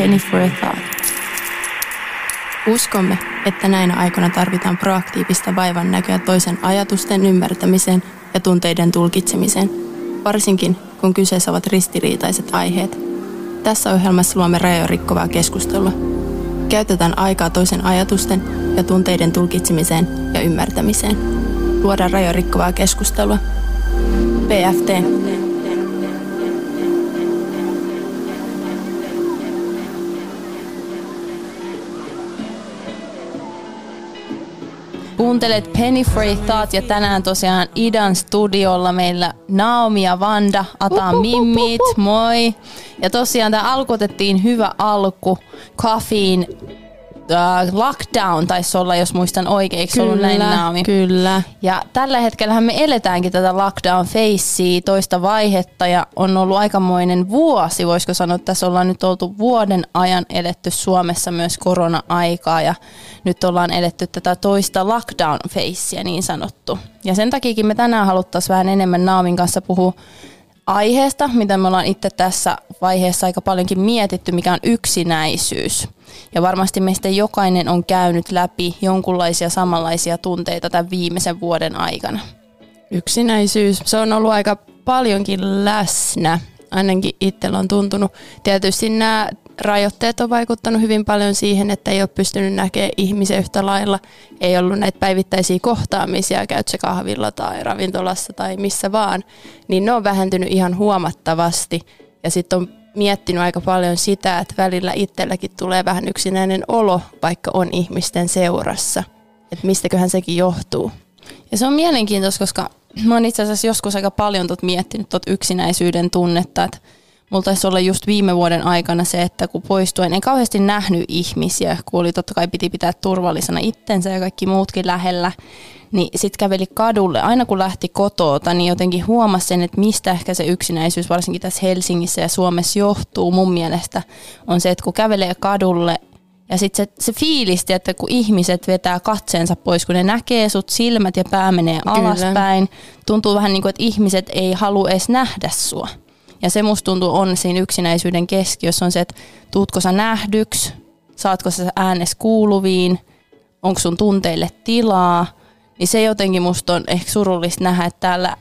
penny for a thought. Uskomme, että näinä aikoina tarvitaan proaktiivista vaivan näköä toisen ajatusten ymmärtämiseen ja tunteiden tulkitsemiseen, varsinkin kun kyseessä ovat ristiriitaiset aiheet. Tässä ohjelmassa luomme rajoja rikkovaa keskustelua. Käytetään aikaa toisen ajatusten ja tunteiden tulkitsemiseen ja ymmärtämiseen. Luodaan rajoja rikkovaa keskustelua. PFT. Kuuntelet Penny Free Thought ja tänään tosiaan Idan studiolla meillä Naomi ja Vanda, Ata Mimmit, moi. Ja tosiaan tämä alku otettiin hyvä alku, Caffeine uh, lockdown taisi olla, jos muistan oikein, eikö ollut näin Naomi? Kyllä. Ja tällä hetkellä me eletäänkin tätä lockdown facea, toista vaihetta ja on ollut aikamoinen vuosi, voisiko sanoa, että tässä ollaan nyt oltu vuoden ajan eletty Suomessa myös korona-aikaa ja nyt ollaan eletty tätä toista lockdown facea niin sanottu. Ja sen takia me tänään haluttaisiin vähän enemmän Naomin kanssa puhua aiheesta, mitä me ollaan itse tässä vaiheessa aika paljonkin mietitty, mikä on yksinäisyys. Ja varmasti meistä jokainen on käynyt läpi jonkunlaisia samanlaisia tunteita tämän viimeisen vuoden aikana. Yksinäisyys, se on ollut aika paljonkin läsnä. Ainakin itsellä on tuntunut. Tietysti nämä rajoitteet on vaikuttanut hyvin paljon siihen, että ei ole pystynyt näkemään ihmisiä yhtä lailla. Ei ollut näitä päivittäisiä kohtaamisia, käyt se kahvilla tai ravintolassa tai missä vaan. Niin ne on vähentynyt ihan huomattavasti. Ja sitten on miettinyt aika paljon sitä, että välillä itselläkin tulee vähän yksinäinen olo, vaikka on ihmisten seurassa. Että mistäköhän sekin johtuu. Ja se on mielenkiintoista, koska mä oon itse asiassa joskus aika paljon tot miettinyt tot yksinäisyyden tunnetta, että mulla taisi olla just viime vuoden aikana se, että kun poistuin, en kauheasti nähnyt ihmisiä, kun oli totta kai piti pitää turvallisena itsensä ja kaikki muutkin lähellä, niin sitten käveli kadulle. Aina kun lähti kotoota, niin jotenkin huomasi sen, että mistä ehkä se yksinäisyys, varsinkin tässä Helsingissä ja Suomessa johtuu mun mielestä, on se, että kun kävelee kadulle ja sitten se, se fiilisti, että kun ihmiset vetää katseensa pois, kun ne näkee sut, silmät ja pää menee alaspäin, Kyllä. tuntuu vähän niin kuin, että ihmiset ei halua edes nähdä sua. Ja se musta tuntuu on siinä yksinäisyyden keskiössä on se, että tuutko sä nähdyksi, saatko sä äänes kuuluviin, onko sun tunteille tilaa. Niin se jotenkin musta on ehkä surullista nähdä, että täällä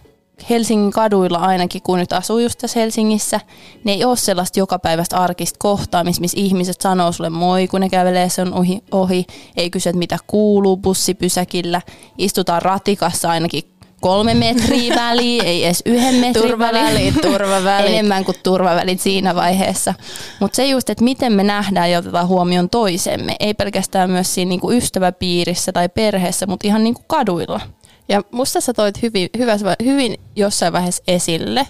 Helsingin kaduilla ainakin, kun nyt asuu just tässä Helsingissä, ne ei ole sellaista jokapäiväistä arkista kohtaamista, missä ihmiset sanoo sulle moi, kun ne kävelee sen ohi, ohi ei kysy, että mitä kuuluu bussipysäkillä, istutaan ratikassa ainakin kolme metriä väliä, ei edes yhden metrin turvaväliin, turvaväliin. enemmän kuin turvavälit siinä vaiheessa. Mutta se just, että miten me nähdään ja otetaan huomioon toisemme, ei pelkästään myös siinä niinku ystäväpiirissä tai perheessä, mutta ihan niinku kaduilla. Ja musta sä toit hyvin, hyvä, hyvin jossain vaiheessa esille,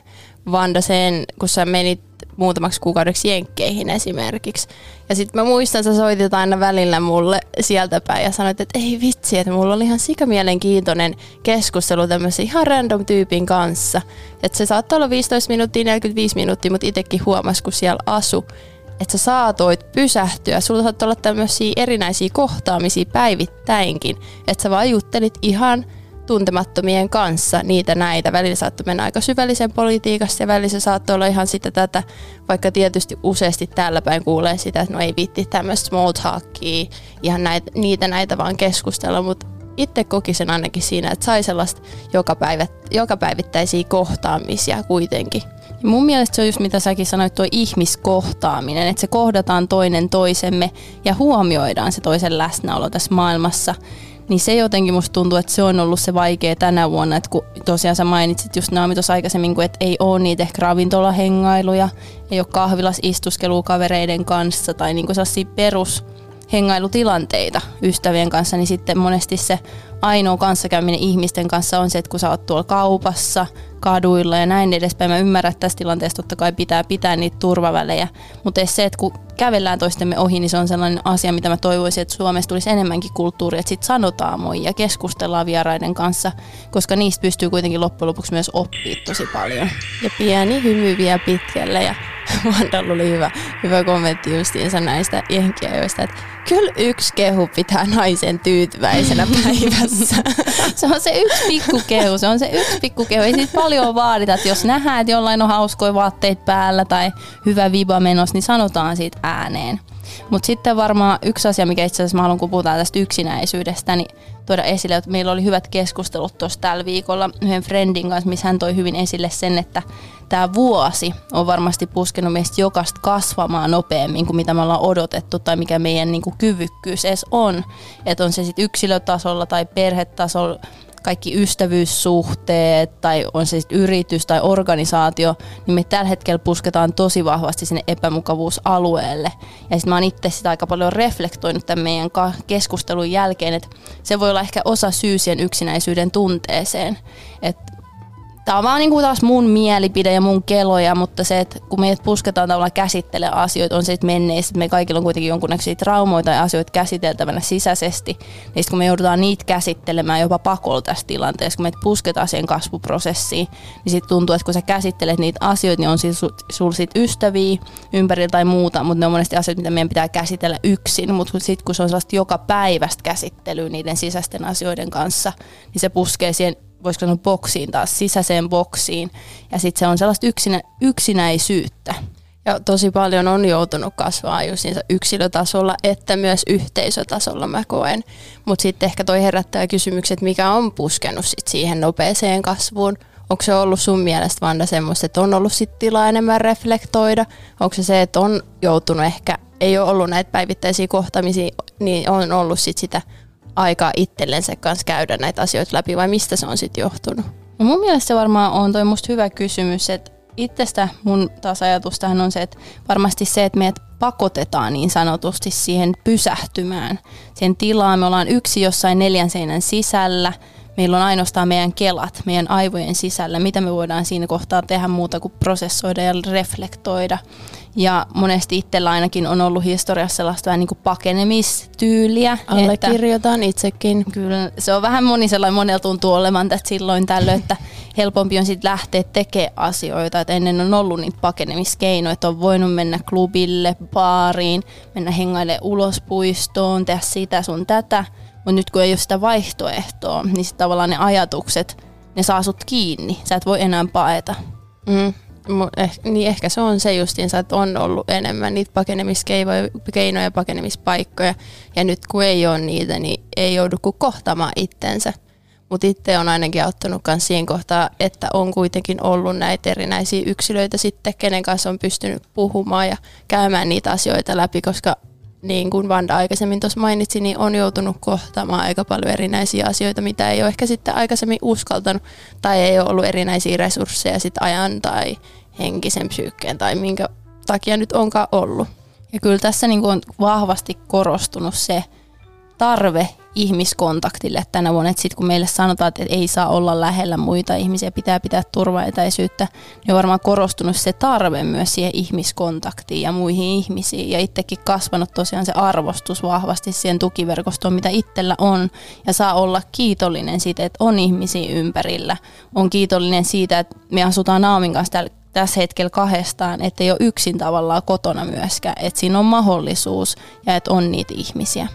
Vanda, sen, kun sä menit muutamaksi kuukaudeksi Jenkkeihin esimerkiksi. Ja sitten mä muistan, sä soitit aina välillä mulle sieltä päin ja sanoit, että ei vitsi, että mulla oli ihan sikamielenkiintoinen keskustelu tämmöisen ihan random tyypin kanssa. Että se saattoi olla 15 minuuttia, 45 minuuttia, mutta itsekin huomasi, kun siellä asu, että sä saatoit pysähtyä. Sulla saattoi olla tämmöisiä erinäisiä kohtaamisia päivittäinkin. Että sä vaan juttelit ihan tuntemattomien kanssa niitä näitä. Välillä saattoi mennä aika syvällisen politiikasta ja välillä saattoi olla ihan sitä tätä, vaikka tietysti useasti täällä päin kuulee sitä, että no ei vitti tämmöistä small talkia, ihan näitä, niitä näitä vaan keskustella, mutta itse kokisin ainakin siinä, että sai sellaista joka, päivä, joka päivittäisiä kohtaamisia kuitenkin. Ja mun mielestä se on just mitä säkin sanoit, tuo ihmiskohtaaminen, että se kohdataan toinen toisemme ja huomioidaan se toisen läsnäolo tässä maailmassa niin se jotenkin musta tuntuu, että se on ollut se vaikea tänä vuonna, että kun tosiaan sä mainitsit just Naami tuossa aikaisemmin, kun et ei ole niitä ehkä ravintolahengailuja, ei ole kahvilas istuskelua kavereiden kanssa tai niinku sellaisia perus hengailutilanteita ystävien kanssa, niin sitten monesti se ainoa kanssakäyminen ihmisten kanssa on se, että kun sä oot tuolla kaupassa, kaduilla ja näin edespäin. Mä ymmärrän, että tässä tilanteessa totta kai pitää pitää niitä turvavälejä, mutta se, että kun kävellään toistemme ohi, niin se on sellainen asia, mitä mä toivoisin, että Suomessa tulisi enemmänkin kulttuuri, että sit sanotaan moi ja keskustellaan vieraiden kanssa, koska niistä pystyy kuitenkin loppujen lopuksi myös oppimaan tosi paljon. Ja pieni hymy vie pitkälle ja Vandalla oli hyvä, hyvä kommentti justiinsa näistä jenkiajoista, että kyllä yksi kehu pitää naisen tyytyväisenä päivässä. se on se yksi pikku kehu, se on se yksi pikku kehu. Ei siitä paljon vaadita, että jos nähdään, että jollain on hauskoja vaatteita päällä tai hyvä viba menossa, niin sanotaan siitä ääneen. Mutta sitten varmaan yksi asia, mikä itse asiassa mä haluan, kun puhutaan tästä yksinäisyydestä, niin tuoda esille, että meillä oli hyvät keskustelut tuossa tällä viikolla yhden friendin kanssa, missä hän toi hyvin esille sen, että tämä vuosi on varmasti puskenut meistä jokaista kasvamaan nopeammin kuin mitä me ollaan odotettu tai mikä meidän niin kuin, kyvykkyys edes on. Että on se sitten yksilötasolla tai perhetasolla kaikki ystävyyssuhteet tai on se sitten yritys tai organisaatio, niin me tällä hetkellä pusketaan tosi vahvasti sinne epämukavuusalueelle. Ja sitten mä oon itse sitä aika paljon reflektoinut tämän meidän keskustelun jälkeen, että se voi olla ehkä osa syy siihen yksinäisyyden tunteeseen. Että Tämä on vaan niinku taas mun mielipide ja mun keloja, mutta se, että kun meidät pusketaan tavallaan käsittelemään asioita, on se sitten menneistä, että me kaikilla on kuitenkin jonkunnäköisiä traumoita ja asioita käsiteltävänä sisäisesti, niin kun me joudutaan niitä käsittelemään jopa pakolla tässä tilanteessa, kun meitä pusketaan siihen kasvuprosessiin, niin sitten tuntuu, että kun sä käsittelet niitä asioita, niin on sulla sit ystäviä ympärillä tai muuta, mutta ne on monesti asioita, mitä meidän pitää käsitellä yksin, mutta sitten kun se on sellaista joka päivästä käsittelyä niiden sisäisten asioiden kanssa, niin se puskee siihen voisiko sanoa boksiin taas, sisäiseen boksiin. Ja sitten se on sellaista yksinä, yksinäisyyttä. Ja tosi paljon on joutunut kasvaa just yksilötasolla, että myös yhteisötasolla mä koen. Mutta sitten ehkä toi herättää kysymykset, mikä on puskenut sit siihen nopeeseen kasvuun. Onko se ollut sun mielestä Vanda semmoista, että on ollut sit tilaa enemmän reflektoida? Onko se se, että on joutunut ehkä, ei ole ollut näitä päivittäisiä kohtamisia, niin on ollut sit sitä aikaa itsellensä kanssa käydä näitä asioita läpi vai mistä se on sitten johtunut? No mun mielestä se varmaan on toi musta hyvä kysymys, että itsestä mun taas ajatustahan on se, että varmasti se, että meidät pakotetaan niin sanotusti siihen pysähtymään, siihen tilaan. Me ollaan yksi jossain neljän seinän sisällä, meillä on ainoastaan meidän kelat meidän aivojen sisällä, mitä me voidaan siinä kohtaa tehdä muuta kuin prosessoida ja reflektoida. Ja monesti itsellä ainakin on ollut historiassa sellaista vähän niin kuin pakenemistyyliä. Allekirjoitan että, itsekin. Kyllä, se on vähän moni sellainen, monella tuntuu olevan tästä silloin tällöin, että helpompi on sitten lähteä tekemään asioita. Että ennen on ollut niitä pakenemiskeinoja, että on voinut mennä klubille, baariin, mennä hengaille ulos puistoon, tehdä sitä sun tätä. Mutta nyt kun ei ole sitä vaihtoehtoa, niin sitten tavallaan ne ajatukset, ne saa sut kiinni. Sä et voi enää paeta. Mm. Eh, niin ehkä se on se justiinsa, että on ollut enemmän niitä pakenemiskeinoja ja pakenemispaikkoja. Ja nyt kun ei ole niitä, niin ei joudu kuin kohtaamaan itsensä. Mutta itse on ainakin auttanut myös siihen kohtaan, että on kuitenkin ollut näitä erinäisiä yksilöitä sitten, kenen kanssa on pystynyt puhumaan ja käymään niitä asioita läpi, koska niin kuin Vanda aikaisemmin tuossa mainitsi, niin on joutunut kohtaamaan aika paljon erinäisiä asioita, mitä ei ole ehkä sitten aikaisemmin uskaltanut tai ei ole ollut erinäisiä resursseja sit ajan tai henkisen psyykkeen tai minkä takia nyt onkaan ollut. Ja kyllä tässä niin kuin on vahvasti korostunut se tarve ihmiskontaktille tänä vuonna. Sitten kun meille sanotaan, että ei saa olla lähellä muita ihmisiä, pitää pitää turvaetäisyyttä, niin on varmaan korostunut se tarve myös siihen ihmiskontaktiin ja muihin ihmisiin. Ja itsekin kasvanut tosiaan se arvostus vahvasti siihen tukiverkostoon, mitä itsellä on. Ja saa olla kiitollinen siitä, että on ihmisiä ympärillä. On kiitollinen siitä, että me asutaan Naamin kanssa täällä tässä hetkellä kahdestaan, että ei ole yksin tavallaan kotona myöskään, että siinä on mahdollisuus ja että on niitä ihmisiä.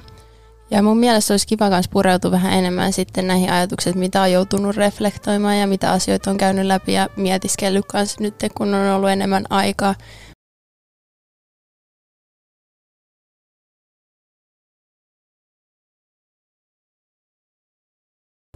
Ja mun mielestä olisi kiva myös pureutua vähän enemmän sitten näihin ajatuksiin, mitä on joutunut reflektoimaan ja mitä asioita on käynyt läpi ja mietiskellyt kanssa nyt, kun on ollut enemmän aikaa.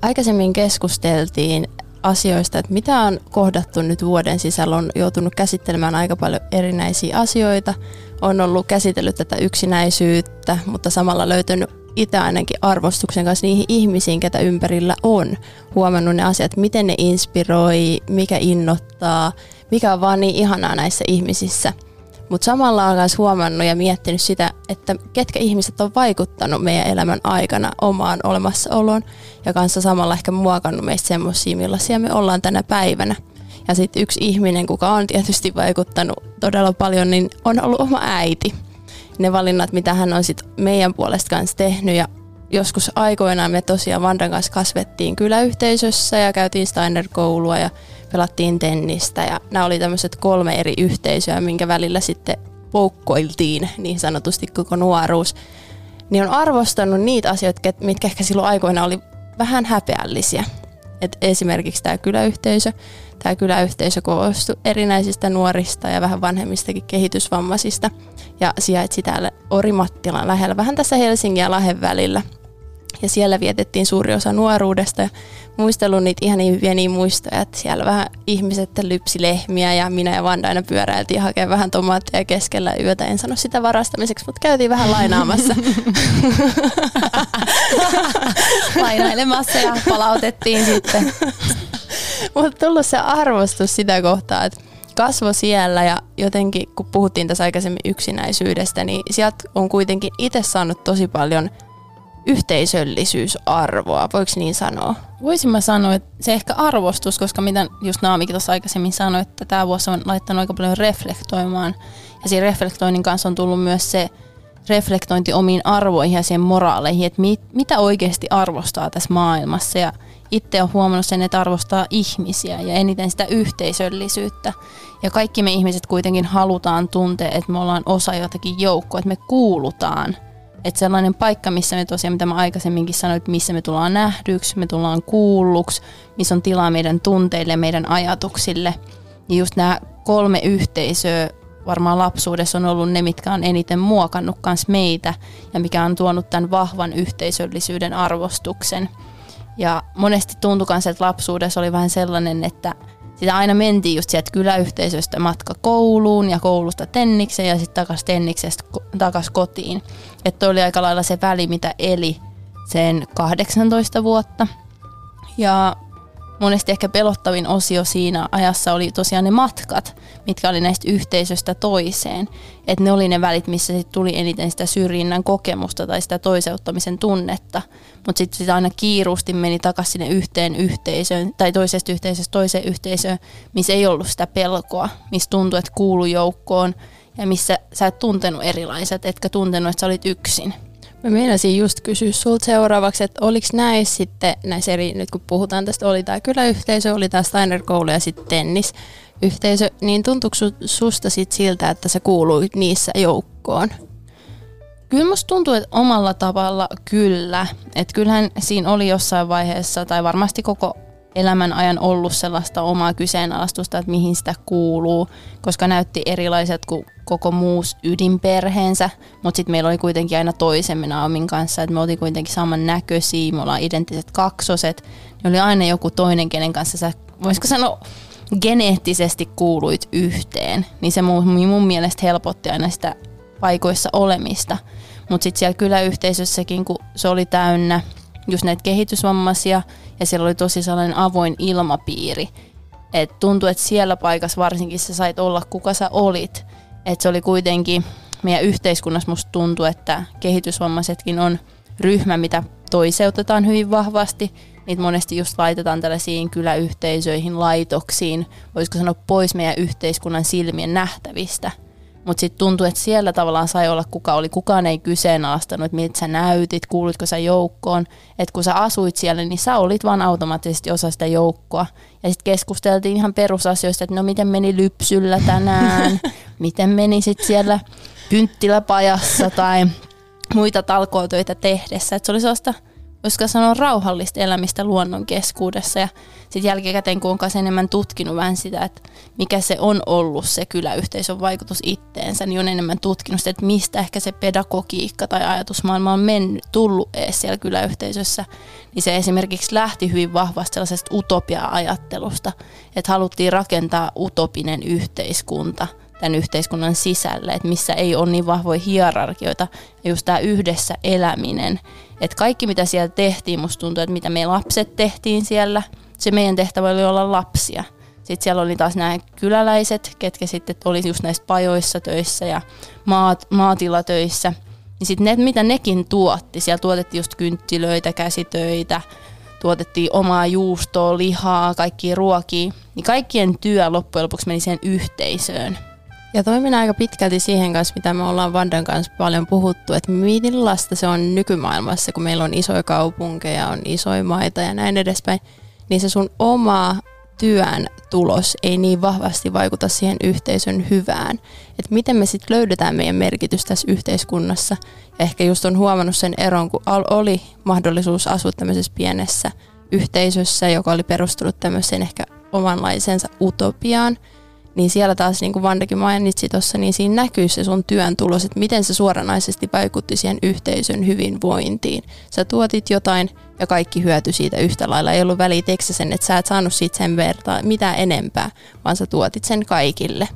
Aikaisemmin keskusteltiin asioista, että mitä on kohdattu nyt vuoden sisällä. On joutunut käsittelemään aika paljon erinäisiä asioita. On ollut käsitellyt tätä yksinäisyyttä, mutta samalla löytänyt itse ainakin arvostuksen kanssa niihin ihmisiin, ketä ympärillä on. Huomannut ne asiat, miten ne inspiroi, mikä innoittaa, mikä on vaan niin ihanaa näissä ihmisissä. Mutta samalla on myös huomannut ja miettinyt sitä, että ketkä ihmiset on vaikuttanut meidän elämän aikana omaan olemassaoloon ja kanssa samalla ehkä muokannut meistä semmoisia, millaisia me ollaan tänä päivänä. Ja sitten yksi ihminen, kuka on tietysti vaikuttanut todella paljon, niin on ollut oma äiti ne valinnat, mitä hän on sit meidän puolesta kanssa tehnyt. Ja joskus aikoinaan me tosiaan Vandan kanssa kasvettiin kyläyhteisössä ja käytiin Steiner-koulua ja pelattiin tennistä ja nämä oli tämmöiset kolme eri yhteisöä, minkä välillä sitten poukkoiltiin niin sanotusti koko nuoruus. Niin on arvostanut niitä asioita, mitkä ehkä silloin aikoina oli vähän häpeällisiä. Et esimerkiksi tämä kyläyhteisö. Tämä kyläyhteisö koostui erinäisistä nuorista ja vähän vanhemmistakin kehitysvammaisista ja sijaitsi täällä Orimattilan lähellä, vähän tässä Helsingin ja Lahen välillä. Ja siellä vietettiin suuri osa nuoruudesta ja muistellut niitä ihan niin pieniä muistoja, että siellä vähän ihmiset lypsi lehmiä ja minä ja Vanda aina pyöräiltiin hakemaan vähän tomaatteja keskellä yötä. En sano sitä varastamiseksi, mutta käytiin vähän lainaamassa. Lainailemassa ja palautettiin sitten. Mutta tullut se arvostus sitä kohtaa, että kasvo siellä ja jotenkin kun puhuttiin tässä aikaisemmin yksinäisyydestä, niin sieltä on kuitenkin itse saanut tosi paljon yhteisöllisyysarvoa, voiko niin sanoa? Voisin mä sanoa, että se ehkä arvostus, koska mitä just Naamikin tuossa aikaisemmin sanoi, että tämä vuosi on laittanut aika paljon reflektoimaan. Ja siinä reflektoinnin kanssa on tullut myös se reflektointi omiin arvoihin ja siihen moraaleihin, että mit, mitä oikeasti arvostaa tässä maailmassa. Ja itse on huomannut sen, että arvostaa ihmisiä ja eniten sitä yhteisöllisyyttä. Ja kaikki me ihmiset kuitenkin halutaan tuntea, että me ollaan osa jotakin joukkoa, että me kuulutaan. Että sellainen paikka, missä me tosiaan, mitä mä aikaisemminkin sanoin, että missä me tullaan nähdyksi, me tullaan kuulluksi, missä on tilaa meidän tunteille, meidän ajatuksille. Ja just nämä kolme yhteisöä varmaan lapsuudessa on ollut ne, mitkä on eniten muokannut kans meitä ja mikä on tuonut tämän vahvan yhteisöllisyyden arvostuksen. Ja monesti tuntui myös, että lapsuudessa oli vähän sellainen, että sitä aina mentiin just sieltä kyläyhteisöstä matka kouluun ja koulusta tennikseen ja sitten takaisin tenniksestä takaisin kotiin. Että oli aika lailla se väli, mitä eli sen 18 vuotta. Ja monesti ehkä pelottavin osio siinä ajassa oli tosiaan ne matkat, mitkä oli näistä yhteisöstä toiseen. Että ne oli ne välit, missä sit tuli eniten sitä syrjinnän kokemusta tai sitä toiseuttamisen tunnetta. Mutta sitten sitä aina kiiruusti meni takaisin sinne yhteen yhteisöön tai toisesta yhteisöstä toiseen yhteisöön, missä ei ollut sitä pelkoa, missä tuntui, että kuulu joukkoon ja missä sä et tuntenut erilaiset, etkä tuntenut, että sä olit yksin. Mä meinasin just kysyä sulta seuraavaksi, että oliko näissä sitten, näissä eri, nyt kun puhutaan tästä, oli tämä kyläyhteisö, oli tämä Steiner-koulu ja sitten tennisyhteisö, niin tuntuuko susta sit siltä, että sä kuuluit niissä joukkoon? Kyllä musta tuntuu, että omalla tavalla kyllä. Että kyllähän siinä oli jossain vaiheessa, tai varmasti koko elämän ajan ollut sellaista omaa kyseenalaistusta, että mihin sitä kuuluu, koska näytti erilaiset kuin koko muus ydinperheensä, mutta sitten meillä oli kuitenkin aina toisemme Naomin kanssa, että me oltiin kuitenkin saman näköisiä, me ollaan identtiset kaksoset, niin oli aina joku toinen, kenen kanssa sä, voisiko sanoa, geneettisesti kuuluit yhteen, niin se mun mielestä helpotti aina sitä paikoissa olemista. Mutta sitten siellä kyläyhteisössäkin, kun se oli täynnä just näitä kehitysvammaisia ja siellä oli tosi sellainen avoin ilmapiiri, että tuntui, että siellä paikassa varsinkin sä sait olla kuka sä olit. Että se oli kuitenkin, meidän yhteiskunnassa musta tuntuu, että kehitysvammaisetkin on ryhmä, mitä toiseutetaan hyvin vahvasti. Niitä monesti just laitetaan tällaisiin kyläyhteisöihin, laitoksiin, voisiko sanoa pois meidän yhteiskunnan silmien nähtävistä – mutta sitten tuntui, että siellä tavallaan sai olla kuka oli. Kukaan ei kyseenalaistanut, että miltä sä näytit, kuulitko sä joukkoon. Että kun sä asuit siellä, niin sä olit vaan automaattisesti osa sitä joukkoa. Ja sitten keskusteltiin ihan perusasioista, että no miten meni lypsyllä tänään, miten meni sitten siellä kynttiläpajassa tai muita talkootöitä tehdessä. Että se oli sellaista voisiko sanoa rauhallista elämistä luonnon keskuudessa. Ja sitten jälkikäteen, kun on enemmän tutkinut vähän sitä, että mikä se on ollut se kyläyhteisön vaikutus itteensä, niin on enemmän tutkinut sitä, että mistä ehkä se pedagogiikka tai ajatusmaailma on mennyt, tullut edes siellä kyläyhteisössä. Niin se esimerkiksi lähti hyvin vahvasti sellaisesta utopia-ajattelusta, että haluttiin rakentaa utopinen yhteiskunta – tämän yhteiskunnan sisälle, että missä ei ole niin vahvoja hierarkioita ja just tämä yhdessä eläminen. Että kaikki mitä siellä tehtiin, musta tuntuu, että mitä me lapset tehtiin siellä, se meidän tehtävä oli olla lapsia. Sitten siellä oli taas nämä kyläläiset, ketkä sitten oli just näissä pajoissa töissä ja maat, maatilatöissä. Niin sitten ne, mitä nekin tuotti, siellä tuotettiin just kynttilöitä, käsitöitä, tuotettiin omaa juustoa, lihaa, kaikkia ruokia. Niin kaikkien työ loppujen lopuksi meni siihen yhteisöön. Ja toimin aika pitkälti siihen kanssa, mitä me ollaan Vandan kanssa paljon puhuttu, että millaista se on nykymaailmassa, kun meillä on isoja kaupunkeja, on isoja maita ja näin edespäin, niin se sun oma työn tulos ei niin vahvasti vaikuta siihen yhteisön hyvään. Että miten me sitten löydetään meidän merkitys tässä yhteiskunnassa. Ja ehkä just on huomannut sen eron, kun oli mahdollisuus asua tämmöisessä pienessä yhteisössä, joka oli perustunut tämmöiseen ehkä omanlaisensa utopiaan – niin siellä taas, niin kuin Vandekin mainitsi tuossa, niin siinä näkyy se sun työn tulos, että miten se suoranaisesti vaikutti siihen yhteisön hyvinvointiin. Sä tuotit jotain ja kaikki hyöty siitä yhtä lailla. Ei ollut väliä sen, että sä et saanut siitä sen vertaa mitään enempää, vaan sä tuotit sen kaikille.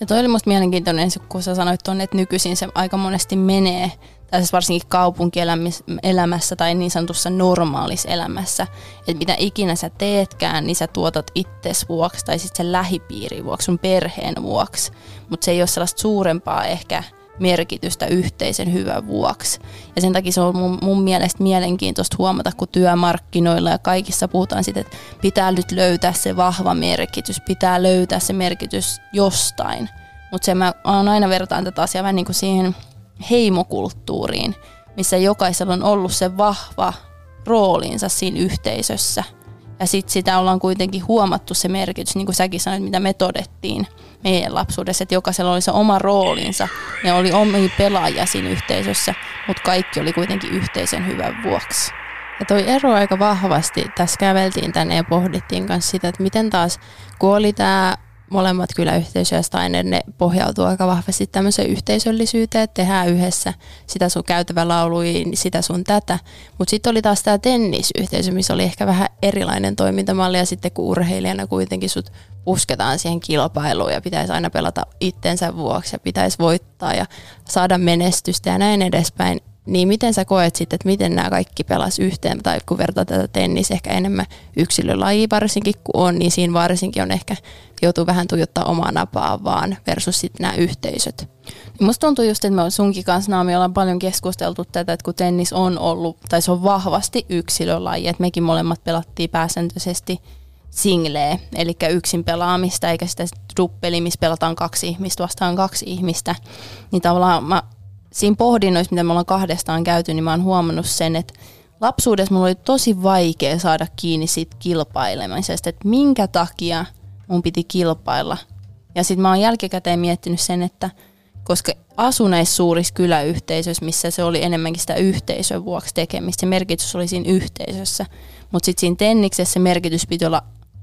Ja toi oli musta mielenkiintoinen, kun sä sanoit tuonne, että nykyisin se aika monesti menee tai siis varsinkin kaupunkielämässä tai niin sanotussa normaalissa elämässä, että mitä ikinä sä teetkään, niin sä tuotat itses vuoksi tai sitten sen lähipiirin vuoksi, sun perheen vuoksi, mutta se ei ole sellaista suurempaa ehkä merkitystä yhteisen hyvän vuoksi. Ja sen takia se on mun, mun mielestä mielenkiintoista huomata, kun työmarkkinoilla ja kaikissa puhutaan siitä, että pitää nyt löytää se vahva merkitys, pitää löytää se merkitys jostain. Mutta se mä oon aina vertaan tätä asiaa vähän niin kuin siihen heimokulttuuriin, missä jokaisella on ollut se vahva roolinsa siinä yhteisössä. Ja sitten sitä ollaan kuitenkin huomattu se merkitys, niin kuin säkin sanoit, mitä me todettiin meidän lapsuudessa, että jokaisella oli se oma roolinsa. Ne oli omia pelaajia siinä yhteisössä, mutta kaikki oli kuitenkin yhteisen hyvän vuoksi. Ja toi ero aika vahvasti, tässä käveltiin tänne ja pohdittiin kanssa sitä, että miten taas, kun oli tämä molemmat kyläyhteisöjä Steiner, ne pohjautuu aika vahvasti tämmöiseen yhteisöllisyyteen, että tehdään yhdessä sitä sun käytävälauluja, sitä sun tätä. Mutta sitten oli taas tämä tennisyhteisö, missä oli ehkä vähän erilainen toimintamalli ja sitten kun urheilijana kuitenkin sut pusketaan siihen kilpailuun ja pitäisi aina pelata itsensä vuoksi ja pitäisi voittaa ja saada menestystä ja näin edespäin, niin miten sä koet sitten, että miten nämä kaikki pelas yhteen, tai kun vertaa tätä tennis ehkä enemmän yksilölaji varsinkin kun on, niin siinä varsinkin on ehkä joutuu vähän tuijottaa omaa napaa vaan versus sitten nämä yhteisöt. Niin musta tuntuu just, että me sunkin kanssa Naami ollaan paljon keskusteltu tätä, että kun tennis on ollut, tai se on vahvasti yksilölaji, että mekin molemmat pelattiin pääsääntöisesti singlee, eli yksin pelaamista, eikä sitä duppeli, missä pelataan kaksi ihmistä vastaan kaksi ihmistä. Niin tavallaan mä siinä pohdinnoissa, mitä me ollaan kahdestaan käyty, niin mä oon huomannut sen, että lapsuudessa mulla oli tosi vaikea saada kiinni siitä kilpailemisesta, että minkä takia mun piti kilpailla. Ja sitten mä oon jälkikäteen miettinyt sen, että koska asun näissä suurissa kyläyhteisöissä, missä se oli enemmänkin sitä yhteisön vuoksi tekemistä, se merkitys oli siinä yhteisössä. Mutta sitten siinä tenniksessä se merkitys piti olla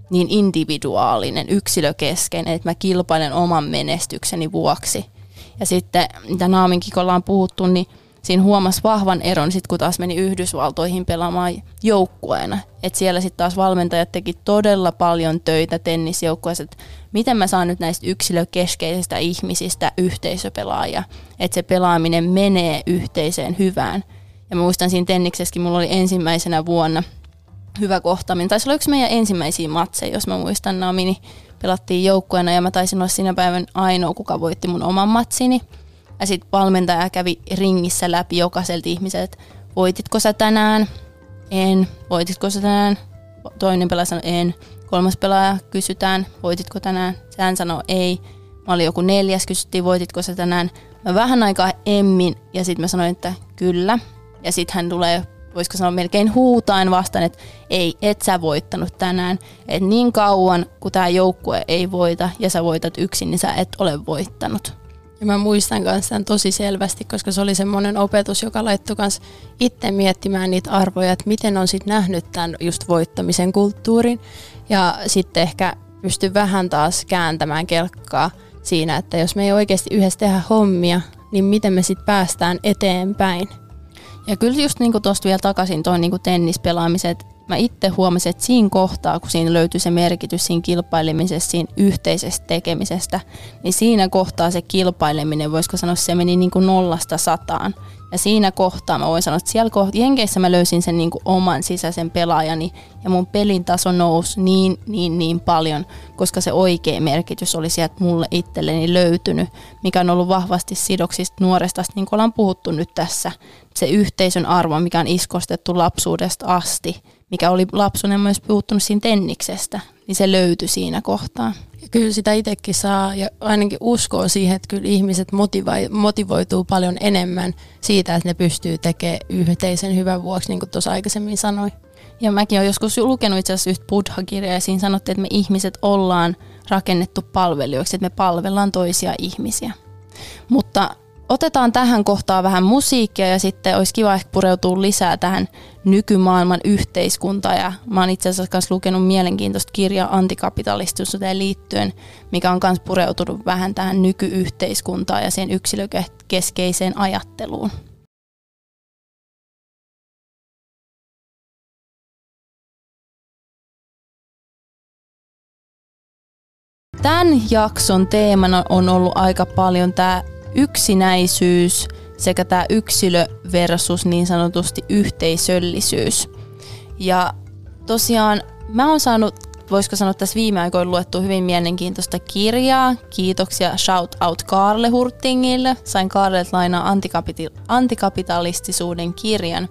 niin individuaalinen, yksilökeskeinen, että mä kilpailen oman menestykseni vuoksi – ja sitten, mitä Naaminkin ollaan puhuttu, niin siinä huomasi vahvan eron, sit kun taas meni Yhdysvaltoihin pelaamaan joukkueena. Että siellä sitten taas valmentajat teki todella paljon töitä tennisjoukkueessa, että miten mä saan nyt näistä yksilökeskeisistä ihmisistä yhteisöpelaajia, että se pelaaminen menee yhteiseen hyvään. Ja muistan siinä tenniksessäkin, mulla oli ensimmäisenä vuonna hyvä kohtaaminen. Taisi olla yksi meidän ensimmäisiä matseja, jos mä muistan Naamini pelattiin joukkueena ja mä taisin olla siinä päivän ainoa, kuka voitti mun oman matsini. Ja sitten valmentaja kävi ringissä läpi jokaiselta ihmiseltä, että voititko sä tänään? En. Voititko sä tänään? Toinen pelaaja sanoi en. Kolmas pelaaja kysytään, voititko tänään? Hän sanoi ei. Mä olin joku neljäs, kysyttiin, voititko sä tänään? Mä vähän aikaa emmin ja sitten mä sanoin, että kyllä. Ja sitten hän tulee voisiko sanoa melkein huutain vastaan, että ei, et sä voittanut tänään. Että niin kauan, kun tämä joukkue ei voita ja sä voitat yksin, niin sä et ole voittanut. Ja mä muistan myös tämän tosi selvästi, koska se oli semmoinen opetus, joka laittoi myös itse miettimään niitä arvoja, että miten on sitten nähnyt tämän just voittamisen kulttuurin. Ja sitten ehkä pysty vähän taas kääntämään kelkkaa siinä, että jos me ei oikeasti yhdessä tehdä hommia, niin miten me sitten päästään eteenpäin. Ja kyllä just niin tuosta vielä takaisin tuon niin tennispelaamisen, että mä itse huomasin, että siinä kohtaa, kun siinä löytyy se merkitys siinä kilpailemisessa, siinä yhteisestä tekemisestä, niin siinä kohtaa se kilpaileminen, voisiko sanoa, se meni niin kuin nollasta sataan. Ja siinä kohtaa mä voin sanoa, että siellä kohtaa, Jenkeissä mä löysin sen niin kuin oman sisäisen pelaajani ja mun pelin taso nousi niin, niin, niin paljon, koska se oikea merkitys oli sieltä mulle itselleni löytynyt, mikä on ollut vahvasti sidoksista nuoresta, niin kuin ollaan puhuttu nyt tässä. Se yhteisön arvo, mikä on iskostettu lapsuudesta asti, mikä oli lapsunen myös puuttunut siinä tenniksestä, niin se löytyi siinä kohtaa. Ja kyllä sitä itsekin saa ja ainakin uskoo siihen, että kyllä ihmiset motivoi, motivoituu paljon enemmän siitä, että ne pystyy tekemään yhteisen hyvän vuoksi, niin kuin tuossa aikaisemmin sanoin. Ja mäkin olen joskus lukenut itse asiassa yhtä buddha-kirjaa ja siinä sanottiin, että me ihmiset ollaan rakennettu palvelijoiksi, että me palvellaan toisia ihmisiä. Mutta otetaan tähän kohtaan vähän musiikkia ja sitten olisi kiva ehkä pureutua lisää tähän nykymaailman yhteiskuntaan. Ja mä oon itse asiassa myös lukenut mielenkiintoista kirjaa antikapitalistiseen liittyen, mikä on myös pureutunut vähän tähän nykyyhteiskuntaan ja sen yksilökeskeiseen ajatteluun. Tämän jakson teemana on ollut aika paljon tämä yksinäisyys sekä tämä yksilö versus niin sanotusti yhteisöllisyys. Ja tosiaan mä oon saanut, voisiko sanoa tässä viime aikoina luettu hyvin mielenkiintoista kirjaa. Kiitoksia shout out Karle Hurtingille. Sain Karlet lainaa antikapiti- antikapitalistisuuden kirjan.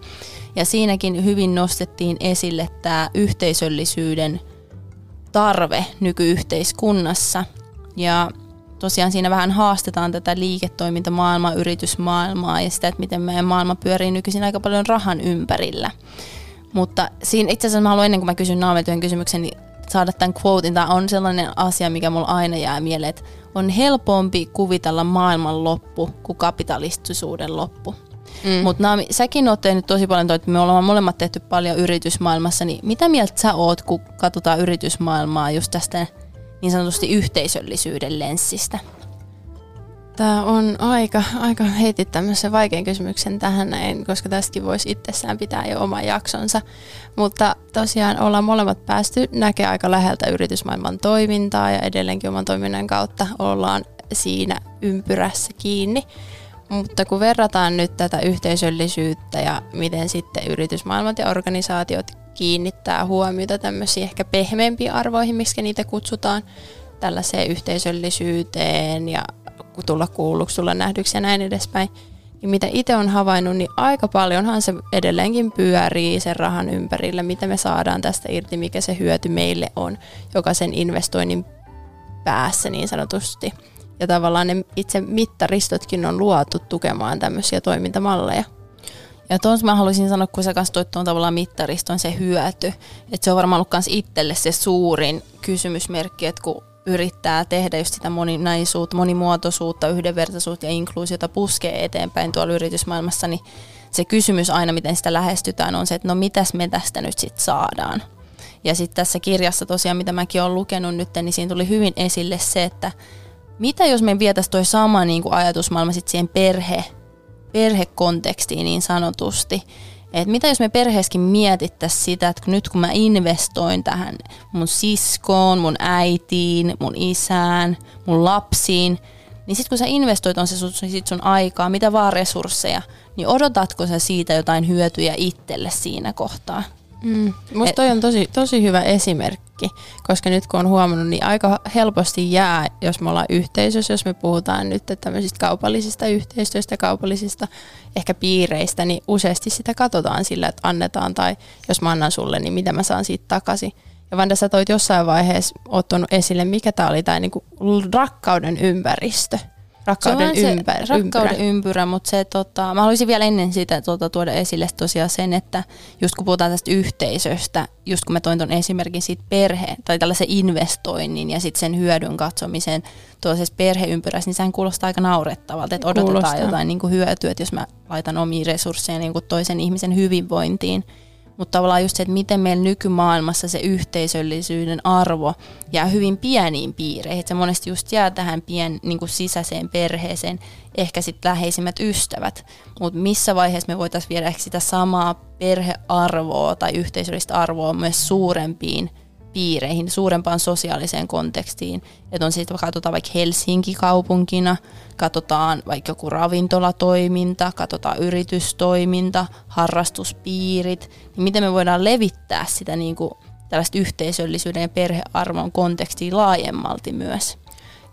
Ja siinäkin hyvin nostettiin esille tämä yhteisöllisyyden tarve nykyyhteiskunnassa. Ja tosiaan siinä vähän haastetaan tätä liiketoimintamaailmaa, yritysmaailmaa ja sitä, että miten meidän maailma pyörii nykyisin aika paljon rahan ympärillä. Mutta siinä itse asiassa mä haluan ennen kuin mä kysyn naametyön kysymyksen, niin saada tämän quotein. Tämä on sellainen asia, mikä mulla aina jää mieleen, että on helpompi kuvitella maailman loppu kuin kapitalistisuuden loppu. Mm. Mutta säkin oot tehnyt tosi paljon, että me ollaan molemmat tehty paljon yritysmaailmassa, niin mitä mieltä sä oot, kun katsotaan yritysmaailmaa just tästä niin sanotusti yhteisöllisyyden lenssistä? Tämä on aika, aika heitit tämmöisen vaikean kysymyksen tähän näin, koska tästäkin voisi itsessään pitää jo oma jaksonsa. Mutta tosiaan ollaan molemmat päästy näkemään aika läheltä yritysmaailman toimintaa ja edelleenkin oman toiminnan kautta ollaan siinä ympyrässä kiinni. Mutta kun verrataan nyt tätä yhteisöllisyyttä ja miten sitten yritysmaailmat ja organisaatiot kiinnittää huomiota tämmöisiin ehkä pehmeämpiin arvoihin, miksi niitä kutsutaan, tällaiseen yhteisöllisyyteen ja tulla kuulluksi, tulla nähdyksi ja näin edespäin, niin mitä itse on havainnut, niin aika paljonhan se edelleenkin pyörii sen rahan ympärillä, mitä me saadaan tästä irti, mikä se hyöty meille on, joka sen investoinnin päässä niin sanotusti. Ja tavallaan ne itse mittaristotkin on luotu tukemaan tämmöisiä toimintamalleja. Ja tuossa mä haluaisin sanoa, kun sä kanssa toit tuon tavallaan mittariston se hyöty, että se on varmaan ollut myös itselle se suurin kysymysmerkki, että kun yrittää tehdä just sitä moninaisuutta, monimuotoisuutta, yhdenvertaisuutta ja inkluusiota puskee eteenpäin tuolla yritysmaailmassa, niin se kysymys aina, miten sitä lähestytään, on se, että no mitäs me tästä nyt sitten saadaan. Ja sitten tässä kirjassa tosiaan, mitä mäkin olen lukenut nyt, niin siinä tuli hyvin esille se, että mitä jos me vietäisiin toi sama niin kuin ajatusmaailma sitten siihen perhe, perhekontekstiin niin sanotusti. Et mitä jos me perheessäkin mietittäisiin sitä, että nyt kun mä investoin tähän mun siskoon, mun äitiin, mun isään, mun lapsiin, niin sitten kun sä investoit on se sun, sit sun aikaa, mitä vaan resursseja, niin odotatko sä siitä jotain hyötyjä itselle siinä kohtaa? Mm. Musta toi on tosi, tosi hyvä esimerkki, koska nyt kun on huomannut, niin aika helposti jää, jos me ollaan yhteisössä, jos me puhutaan nyt tämmöisistä kaupallisista yhteistyöstä, kaupallisista ehkä piireistä, niin useasti sitä katsotaan sillä, että annetaan tai jos mä annan sulle, niin mitä mä saan siitä takaisin. Ja Vanda, sä toit jossain vaiheessa ottanut esille, mikä tämä oli tämä niinku rakkauden ympäristö rakkauden se ympärä. Rakkauden ympyrä, mutta se, tota, mä haluaisin vielä ennen sitä tota, tuoda esille tosiaan sen, että just kun puhutaan tästä yhteisöstä, just kun mä toin tuon esimerkin siitä perhe- tai tällaisen investoinnin ja sitten sen hyödyn katsomisen tuollaisessa perheympyrässä, niin sehän kuulostaa aika naurettavalta, että odotetaan kuulostaa. jotain niin kuin hyötyä, että jos mä laitan omia resursseja niin kuin toisen ihmisen hyvinvointiin, mutta tavallaan just se, että miten meillä nykymaailmassa se yhteisöllisyyden arvo jää hyvin pieniin piireihin. Että se monesti just jää tähän pien niin kuin sisäiseen perheeseen, ehkä sitten läheisimmät ystävät. Mutta missä vaiheessa me voitaisiin viedä ehkä sitä samaa perhearvoa tai yhteisöllistä arvoa myös suurempiin piireihin, suurempaan sosiaaliseen kontekstiin. Että on sitten, katsotaan vaikka Helsinki kaupunkina, katsotaan vaikka joku ravintolatoiminta, katsotaan yritystoiminta, harrastuspiirit, niin miten me voidaan levittää sitä niin kuin tällaista yhteisöllisyyden ja perhearvon kontekstia laajemmalti myös.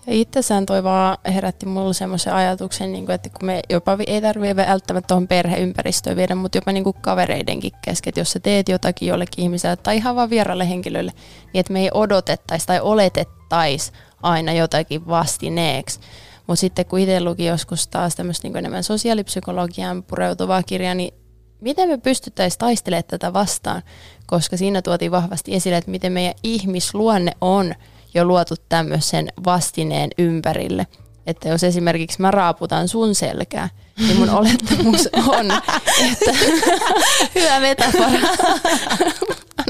Ja itsessään toi vaan herätti mulle semmoisen ajatuksen, niin että kun me jopa ei tarvitse välttämättä tuohon perheympäristöön viedä, mutta jopa niin kuin kavereidenkin kesken, että jos sä teet jotakin jollekin ihmiselle tai ihan vaan vieralle henkilölle, niin että me ei odotettaisi tai oletettaisi aina jotakin vastineeksi. Mutta sitten kun itse luki joskus taas tämmöistä niin enemmän sosiaalipsykologiaan pureutuvaa kirjaa, niin miten me pystyttäisiin taistelemaan tätä vastaan, koska siinä tuotiin vahvasti esille, että miten meidän ihmisluonne on jo luotu tämmöisen vastineen ympärille. Että jos esimerkiksi mä raaputan sun selkää, niin mun olettamus on, että hyvä metafora.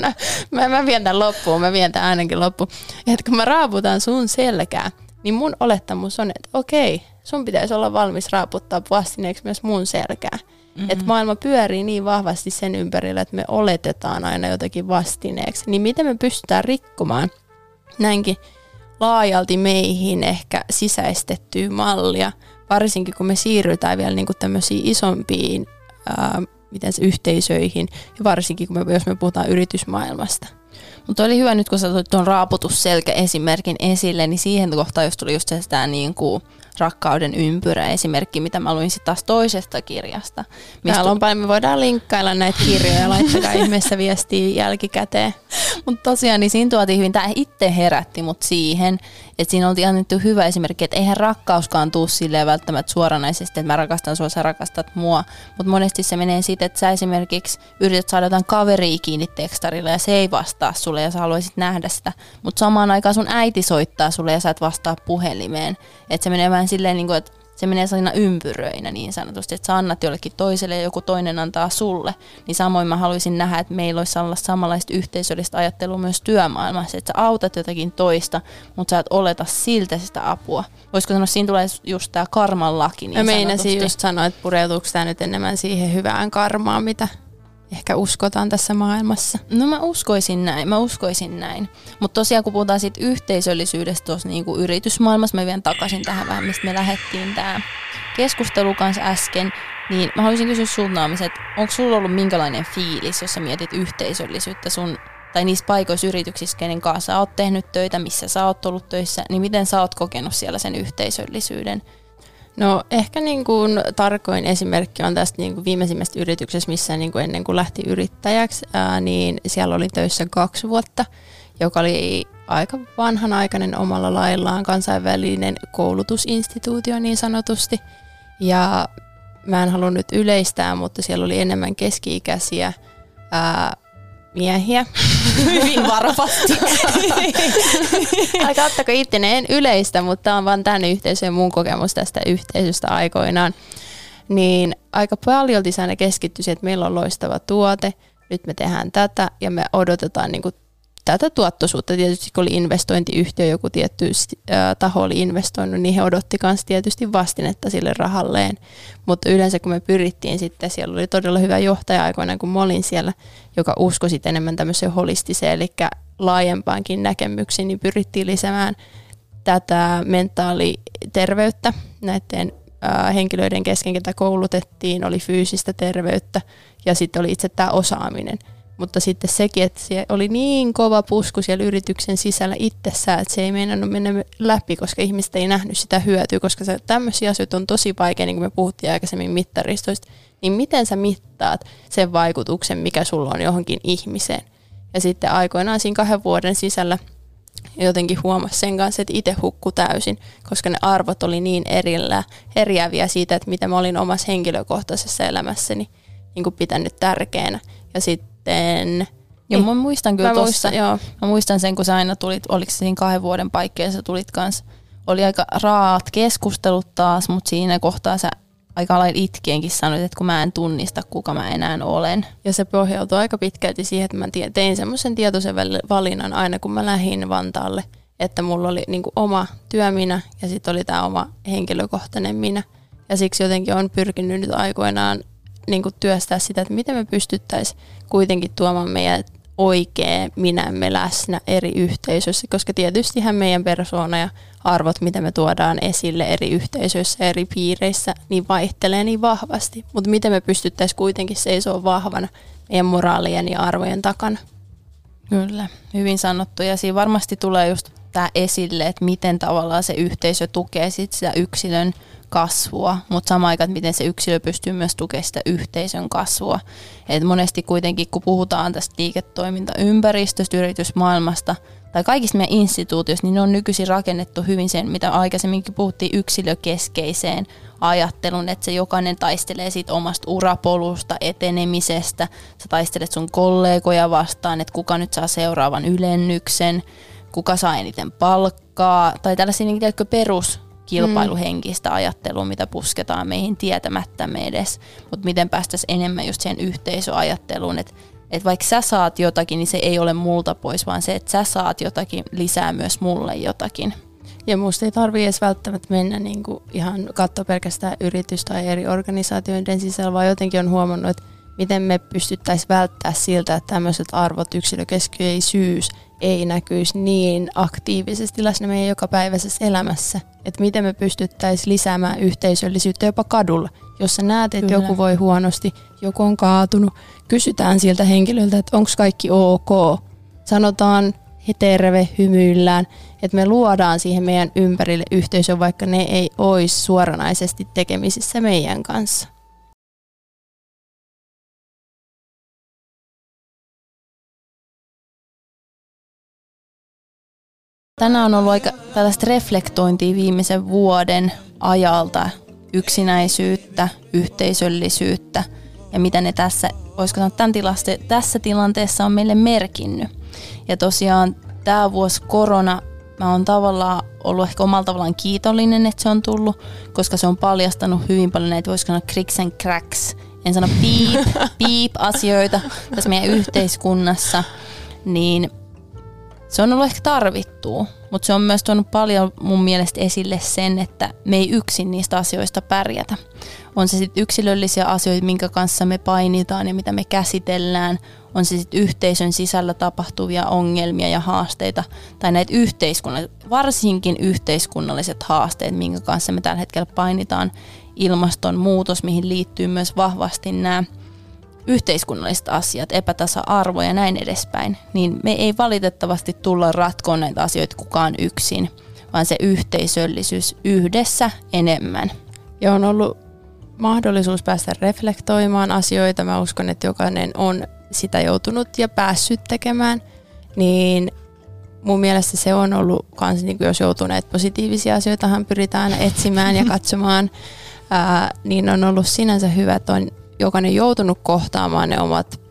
mä, mä vien tämän loppuun, mä vien tämän ainakin loppuun. Että kun mä raaputan sun selkää, niin mun olettamus on, että okei, sun pitäisi olla valmis raaputtaa vastineeksi myös mun selkää. Mm-hmm. Että maailma pyörii niin vahvasti sen ympärillä, että me oletetaan aina jotakin vastineeksi. Niin miten me pystytään rikkomaan näinkin laajalti meihin ehkä sisäistettyä mallia, varsinkin kun me siirrytään vielä niin tämmöisiin isompiin ää, miten se yhteisöihin, ja varsinkin kun me, jos me puhutaan yritysmaailmasta. Mutta oli hyvä nyt, kun sä toit tuon raaputusselkä-esimerkin esille, niin siihen kohtaan jos tuli just se sitä niin kuin rakkauden ympyrä esimerkki, mitä mä luin sitten taas toisesta kirjasta. Täällä on paljon, me voidaan linkkailla näitä kirjoja ja laittakaa ihmeessä viestiä jälkikäteen. Mutta tosiaan niin siinä tuotiin hyvin, tämä itse herätti mut siihen, että siinä oltiin annettu hyvä esimerkki, että eihän rakkauskaan tuu silleen välttämättä suoranaisesti, että mä rakastan sua, sä rakastat mua, mutta monesti se menee siitä, että sä esimerkiksi yrität saada jotain kaveria kiinni tekstarilla ja se ei vastaa sulle ja sä haluaisit nähdä sitä, mutta samaan aikaan sun äiti soittaa sulle ja sä et vastaa puhelimeen, että se menee vähän silleen, niin kuin, että se menee sellaisina ympyröinä niin sanotusti, että sä annat jollekin toiselle ja joku toinen antaa sulle. Niin samoin mä haluaisin nähdä, että meillä olisi olla samanlaista yhteisöllistä ajattelua myös työmaailmassa, että sä autat jotakin toista, mutta sä et oleta siltä sitä apua. Voisiko sanoa, että siinä tulee just tämä karman laki niin Mä meinasin just sanoa, että pureutuuko tämä nyt enemmän siihen hyvään karmaan, mitä ehkä uskotaan tässä maailmassa. No mä uskoisin näin, mä uskoisin näin. Mutta tosiaan kun puhutaan siitä yhteisöllisyydestä tuossa niinku yritysmaailmassa, mä vien takaisin tähän vähän, mistä me lähdettiin tämä keskustelu kanssa äsken, niin mä haluaisin kysyä sun että onko sulla ollut minkälainen fiilis, jos sä mietit yhteisöllisyyttä sun tai niissä paikoissa yrityksissä, kenen kanssa sä oot tehnyt töitä, missä sä oot ollut töissä, niin miten sä oot kokenut siellä sen yhteisöllisyyden? No ehkä niin kuin tarkoin esimerkki on tästä niin kuin viimeisimmästä yrityksestä, missä niin kuin ennen kuin lähti yrittäjäksi, ää, niin siellä oli töissä kaksi vuotta, joka oli aika vanhanaikainen omalla laillaan kansainvälinen koulutusinstituutio niin sanotusti. Ja mä en halua nyt yleistää, mutta siellä oli enemmän keski-ikäisiä ää, miehiä. Hyvin varovasti. Älkää ottako ittene, en yleistä, mutta on vaan tänne yhteisöön mun kokemus tästä yhteisöstä aikoinaan. Niin aika paljon aina keskittyisi, että meillä on loistava tuote, nyt me tehdään tätä ja me odotetaan niin kuin tätä tuottoisuutta. Tietysti kun oli investointiyhtiö, joku tietty taho oli investoinut, niin he odotti myös tietysti vastinetta sille rahalleen. Mutta yleensä kun me pyrittiin sitten, siellä oli todella hyvä johtaja aikoina, kun mä olin siellä, joka uskoi sitten enemmän tämmöiseen holistiseen, eli laajempaankin näkemyksiin, niin pyrittiin lisäämään tätä mentaaliterveyttä näiden henkilöiden kesken, ketä koulutettiin, oli fyysistä terveyttä ja sitten oli itse tämä osaaminen – mutta sitten sekin, että se oli niin kova pusku siellä yrityksen sisällä itsessään, että se ei meinannut mennä läpi, koska ihmiset ei nähnyt sitä hyötyä, koska se, tämmöisiä asioita on tosi vaikea, niin kuin me puhuttiin aikaisemmin mittaristoista, niin miten sä mittaat sen vaikutuksen, mikä sulla on johonkin ihmiseen. Ja sitten aikoinaan siinä kahden vuoden sisällä jotenkin huomasi sen kanssa, että itse hukku täysin, koska ne arvot oli niin erillä, eriäviä siitä, että mitä mä olin omassa henkilökohtaisessa elämässäni niin kuin pitänyt tärkeänä. Ja sitten sitten... Joo, niin. mä muistan kyllä mä tossa. Muistan, joo. Mä muistan sen, kun sä aina tulit, oliko se siinä kahden vuoden paikkeessa tulit kanssa. Oli aika raat keskustelut taas, mutta siinä kohtaa sä aika lailla itkienkin sanoit, että kun mä en tunnista, kuka mä enää olen. Ja se pohjautui aika pitkälti siihen, että mä tein semmoisen tietoisen valinnan aina, kun mä lähdin Vantaalle, että mulla oli niin oma työminä ja sitten oli tämä oma henkilökohtainen minä. Ja siksi jotenkin on pyrkinyt nyt aikoinaan niin kuin työstää sitä, että miten me pystyttäisiin kuitenkin tuomaan meidän oikea minämme läsnä eri yhteisöissä, koska tietystihän meidän persoona ja arvot, mitä me tuodaan esille eri yhteisöissä, eri piireissä, niin vaihtelee niin vahvasti. Mutta miten me pystyttäisiin kuitenkin seisoa vahvana meidän moraalien ja arvojen takana. Kyllä, hyvin sanottu. Ja siinä varmasti tulee just tämä esille, että miten tavallaan se yhteisö tukee sit sitä yksilön kasvua, mutta samaan aikaan, että miten se yksilö pystyy myös tukemaan sitä yhteisön kasvua. Et monesti kuitenkin, kun puhutaan tästä liiketoimintaympäristöstä, yritysmaailmasta tai kaikista meidän instituutioista, niin ne on nykyisin rakennettu hyvin sen, mitä aikaisemminkin puhuttiin yksilökeskeiseen ajattelun, että se jokainen taistelee siitä omasta urapolusta, etenemisestä, sä taistelet sun kollegoja vastaan, että kuka nyt saa seuraavan ylennyksen, kuka saa eniten palkkaa, tai tällaisia niin perus kilpailuhenkistä ajattelua, mitä pusketaan meihin tietämättämme edes, mutta miten päästäisiin enemmän just siihen yhteisöajatteluun, että että vaikka sä saat jotakin, niin se ei ole multa pois, vaan se, että sä saat jotakin, lisää myös mulle jotakin. Ja musta ei tarvii edes välttämättä mennä niin kuin ihan katsoa pelkästään yritystä tai eri organisaatioiden sisällä, vaan jotenkin on huomannut, että miten me pystyttäisiin välttää siltä, että tämmöiset arvot, yksilökeskeisyys ei näkyisi niin aktiivisesti läsnä meidän jokapäiväisessä elämässä. Että miten me pystyttäisiin lisäämään yhteisöllisyyttä jopa kadulla. Jos sä näet, että Kyllä. joku voi huonosti, joku on kaatunut, kysytään siltä henkilöltä, että onko kaikki ok. Sanotaan he terve, hymyillään, että me luodaan siihen meidän ympärille yhteisö, vaikka ne ei olisi suoranaisesti tekemisissä meidän kanssa. Tänään on ollut aika tällaista reflektointia viimeisen vuoden ajalta, yksinäisyyttä, yhteisöllisyyttä ja mitä ne tässä, voisiko sanoa, tämän tilaste, tässä tilanteessa on meille merkinnyt. Ja tosiaan tämä vuosi korona, mä oon tavallaan ollut ehkä omalla tavallaan kiitollinen, että se on tullut, koska se on paljastanut hyvin paljon näitä, voisiko sanoa kriks and cracks, en sano piip, piip asioita tässä meidän yhteiskunnassa, niin se on ollut ehkä tarvittua, mutta se on myös tuonut paljon mun mielestä esille sen, että me ei yksin niistä asioista pärjätä. On se sitten yksilöllisiä asioita, minkä kanssa me painitaan ja mitä me käsitellään, on se sitten yhteisön sisällä tapahtuvia ongelmia ja haasteita, tai näitä yhteiskunnalliset, varsinkin yhteiskunnalliset haasteet, minkä kanssa me tällä hetkellä painitaan, ilmastonmuutos, mihin liittyy myös vahvasti nämä yhteiskunnalliset asiat, epätasa-arvo ja näin edespäin, niin me ei valitettavasti tulla ratkoon näitä asioita kukaan yksin, vaan se yhteisöllisyys yhdessä enemmän. Ja on ollut mahdollisuus päästä reflektoimaan asioita. Mä uskon, että jokainen on sitä joutunut ja päässyt tekemään, niin mun mielestä se on ollut kans, niin jos joutuneet positiivisia asioitahan pyritään etsimään ja katsomaan, ää, niin on ollut sinänsä hyvä, että on jokainen joutunut kohtaamaan ne omat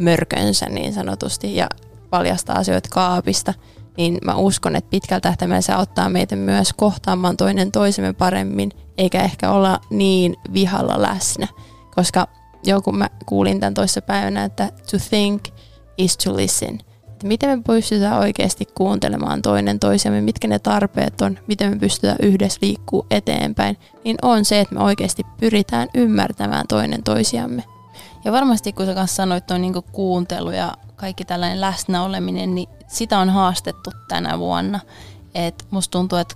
mörkönsä niin sanotusti ja paljastaa asioita kaapista, niin mä uskon, että pitkällä tähtäimellä se auttaa meitä myös kohtaamaan toinen toisemme paremmin, eikä ehkä olla niin vihalla läsnä. Koska joku mä kuulin tämän toisessa päivänä, että to think is to listen – että miten me pystytään oikeasti kuuntelemaan toinen toisemme, mitkä ne tarpeet on, miten me pystytään yhdessä liikkuu eteenpäin, niin on se, että me oikeasti pyritään ymmärtämään toinen toisiamme. Ja varmasti kun sä kanssa sanoit tuon niin kuuntelu ja kaikki tällainen läsnäoleminen, niin sitä on haastettu tänä vuonna. Et musta tuntuu, että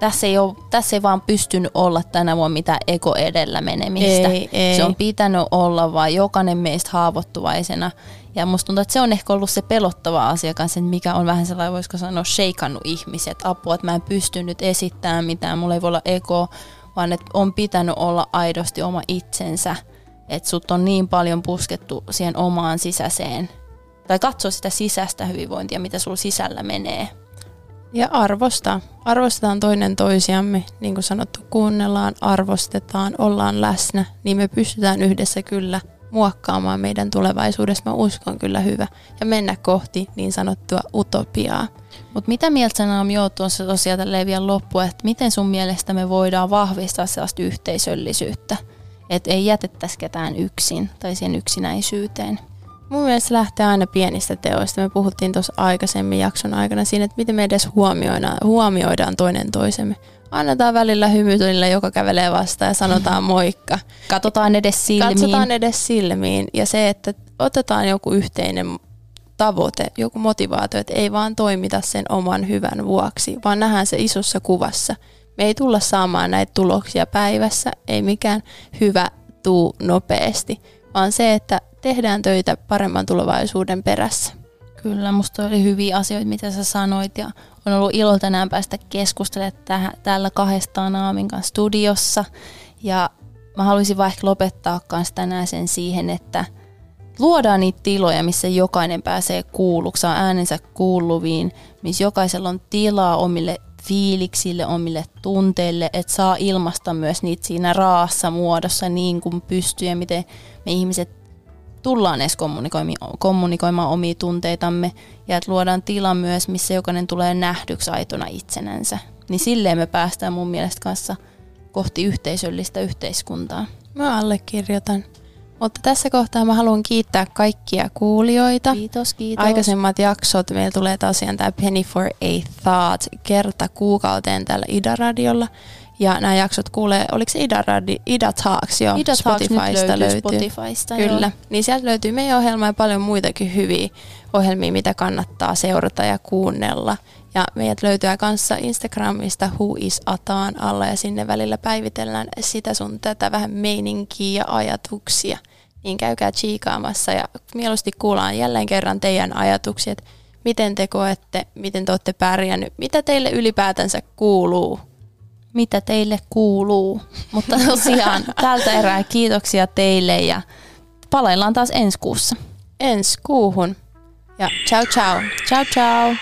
tässä ei, ole, tässä ei vaan pystynyt olla tänä vuonna mitään eko edellä menemistä. Ei, ei. Se on pitänyt olla vaan jokainen meistä haavoittuvaisena ja musta tuntuu, että se on ehkä ollut se pelottava asia kanssa, mikä on vähän sellainen, voisiko sanoa, sheikannut ihmiset. Apua, että mä en pysty nyt esittämään mitään, mulla ei voi olla ego, vaan että on pitänyt olla aidosti oma itsensä. Että sut on niin paljon puskettu siihen omaan sisäiseen, tai katsoa sitä sisäistä hyvinvointia, mitä sulla sisällä menee. Ja arvosta. Arvostetaan toinen toisiamme, niin kuin sanottu, kuunnellaan, arvostetaan, ollaan läsnä, niin me pystytään yhdessä kyllä muokkaamaan meidän tulevaisuudessa, mä uskon kyllä hyvä, ja mennä kohti niin sanottua utopiaa. Mutta mitä mieltä sä Naomi oot tuossa tosiaan tälleen vielä loppu, että miten sun mielestä me voidaan vahvistaa sellaista yhteisöllisyyttä, että ei jätettäisi ketään yksin tai siihen yksinäisyyteen? Mun mielestä lähtee aina pienistä teoista. Me puhuttiin tuossa aikaisemmin jakson aikana siinä, että miten me edes huomioidaan, huomioidaan toinen toisemme annetaan välillä hymytylillä, joka kävelee vastaan ja sanotaan moikka. Katsotaan edes silmiin. Katsotaan edes silmiin. Ja se, että otetaan joku yhteinen tavoite, joku motivaatio, että ei vaan toimita sen oman hyvän vuoksi, vaan nähdään se isossa kuvassa. Me ei tulla saamaan näitä tuloksia päivässä, ei mikään hyvä tuu nopeasti, vaan se, että tehdään töitä paremman tulevaisuuden perässä. Kyllä, musta oli hyviä asioita, mitä sä sanoit ja On ollut ilo tänään päästä keskustelemaan tähän, täällä kahdestaan Aamin kanssa studiossa. Ja mä haluaisin ehkä lopettaa kanssa tänään sen siihen, että luodaan niitä tiloja, missä jokainen pääsee kuulluksi, saa äänensä kuuluviin, missä jokaisella on tilaa omille fiiliksille, omille tunteille, että saa ilmasta myös niitä siinä raassa muodossa niin kuin pystyy ja miten me ihmiset tullaan edes kommunikoimaan omia tunteitamme ja että luodaan tila myös, missä jokainen tulee nähdyksi aitona itsenänsä. Niin silleen me päästään mun mielestä kanssa kohti yhteisöllistä yhteiskuntaa. Mä allekirjoitan. Mutta tässä kohtaa mä haluan kiittää kaikkia kuulijoita. Kiitos, kiitos. Aikaisemmat jaksot, meillä tulee tosiaan tämä Penny for a Thought kerta kuukauteen täällä Ida-radiolla. Ja nämä jaksot kuulee, oliko se Ida, Radi, Ida Talks jo Ida Spotifysta Talks löytyy. Spotifysta, Kyllä, Joo. niin sieltä löytyy meidän ohjelma ja paljon muitakin hyviä ohjelmia, mitä kannattaa seurata ja kuunnella. Ja meidät löytyy kanssa Instagramista Who is Ataan alla ja sinne välillä päivitellään sitä sun tätä vähän meininkiä ja ajatuksia. Niin käykää chiikaamassa ja mieluusti kuullaan jälleen kerran teidän ajatuksia, että miten te koette, miten te olette pärjännyt, mitä teille ylipäätänsä kuuluu. Mitä teille kuuluu. Mutta tosiaan tältä erää kiitoksia teille ja palaillaan taas ensi kuussa. Ensi kuuhun ja ciao ciao. Ciao ciao!